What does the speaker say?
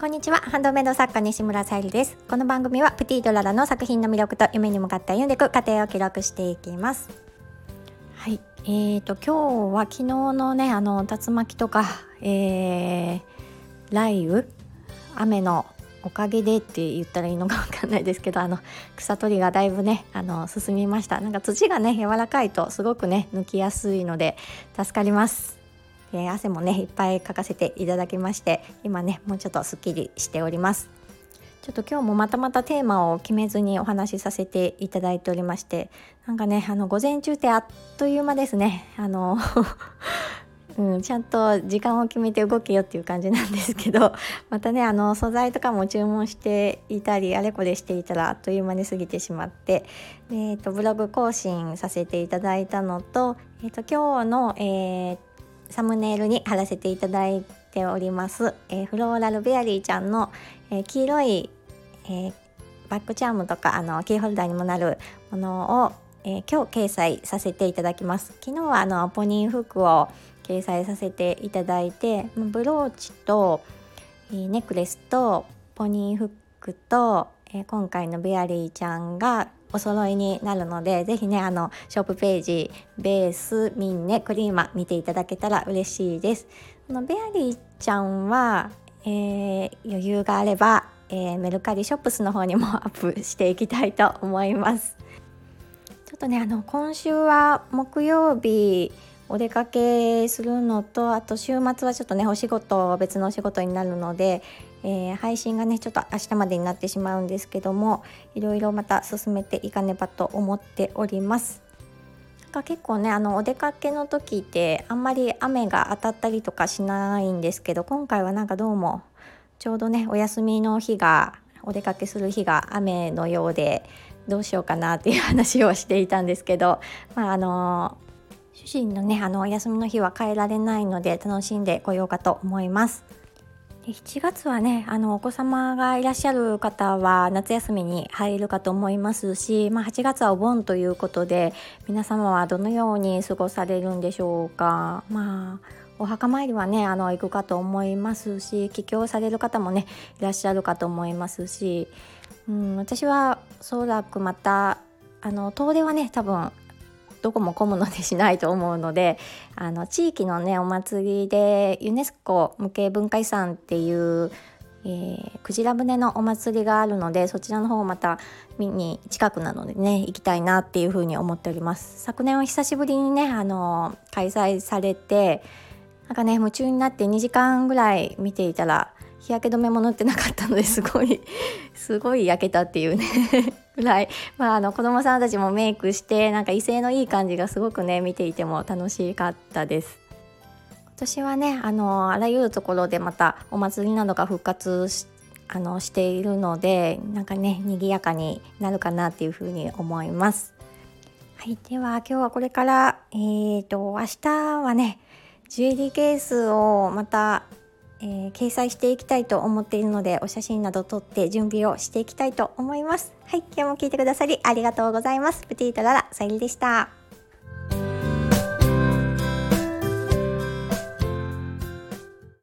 こんにちは。ハンドメイド作家西村さゆりです。この番組はプティドララの作品の魅力と夢に向かって歩んでいく過程を記録していきます。はい。えーと今日は昨日のねあの竜巻とか、えー、雷雨雨のおかげでって言ったらいいのかわかんないですけどあの草取りがだいぶねあの進みました。なんか土がね柔らかいとすごくね抜きやすいので助かります。えー、汗もねいっぱいかかせていただきまして今ねもうちょっとすっきりしております。ちょっと今日もまたまたテーマを決めずにお話しさせていただいておりましてなんかねあの午前中ってあっという間ですね。あの うん、ちゃんと時間を決めて動けよっていう感じなんですけどまたねあの素材とかも注文していたりあれこれしていたらあっという間に過ぎてしまってえーと、ブログ更新させていただいたのと,、えーと、今日の、えーサムネイルに貼らせていただいております、えー、フローラルベアリーちゃんの、えー、黄色い、えー、バッグチャームとかあのキーホルダーにもなるものを、え今日掲載させていただきます。昨日はあのポニーフックを掲載させていただいてブローチと、えネックレスとポニーフックと、え今回のベアリーちゃんがお揃いになるので是非ねあのショップページベースミンネクリーマ見ていただけたら嬉しいです。のベアリーちゃんは、えー、余裕があれば、えー、メルカリショップスの方にも アップしていきたいと思います。ちょっとねあの今週は木曜日お出かけするのとあと週末はちょっとねお仕事別のお仕事になるので、えー、配信がねちょっと明日までになってしまうんですけどもいろいろまた進めていかねばと思っております。が結構ねあのお出かけの時ってあんまり雨が当たったりとかしないんですけど今回はなんかどうもちょうどねお休みの日がお出かけする日が雨のようでどうしようかなっていう話をしていたんですけど、まあ、あの主人のねあのお休みの日は帰られないので楽しんでこようかと思います。7月はねあのお子様がいらっしゃる方は夏休みに入るかと思いますし、まあ、8月はお盆ということで皆様はどのように過ごされるんでしょうか。まあお墓参りはねあの行くかと思いますし帰郷される方もねいらっしゃるかと思いますし、うん、私はおそらくまたあの遠出はね多分どこも混むのでしないと思うのであの地域のねお祭りでユネスコ無形文化遺産っていうえー、クジラ船のお祭りがあるのでそちらの方また見に近くなのでね行きたいなっていうふうに思っております。昨年は久しぶりにねあの開催されてなんかね夢中になって2時間ぐらい見ていたら日焼け止めも塗ってなかったのですごい すごい焼けたっていうね ぐらい、まあ、あの子供さんたちもメイクしてなんか威勢のいい感じがすごくね見ていても楽しかったです。今年はねあのあらゆるところでまたお祭りなどが復活しあのしているのでなんかね賑やかになるかなっていうふうに思います。はい、では今日はこれから、えーと、明日はねジュエリーケースをまたえー、掲載していきたいと思っているのでお写真など撮って準備をしていきたいと思います。はい今日も聞いてくださりありがとうございます。プティートララさゆりでした。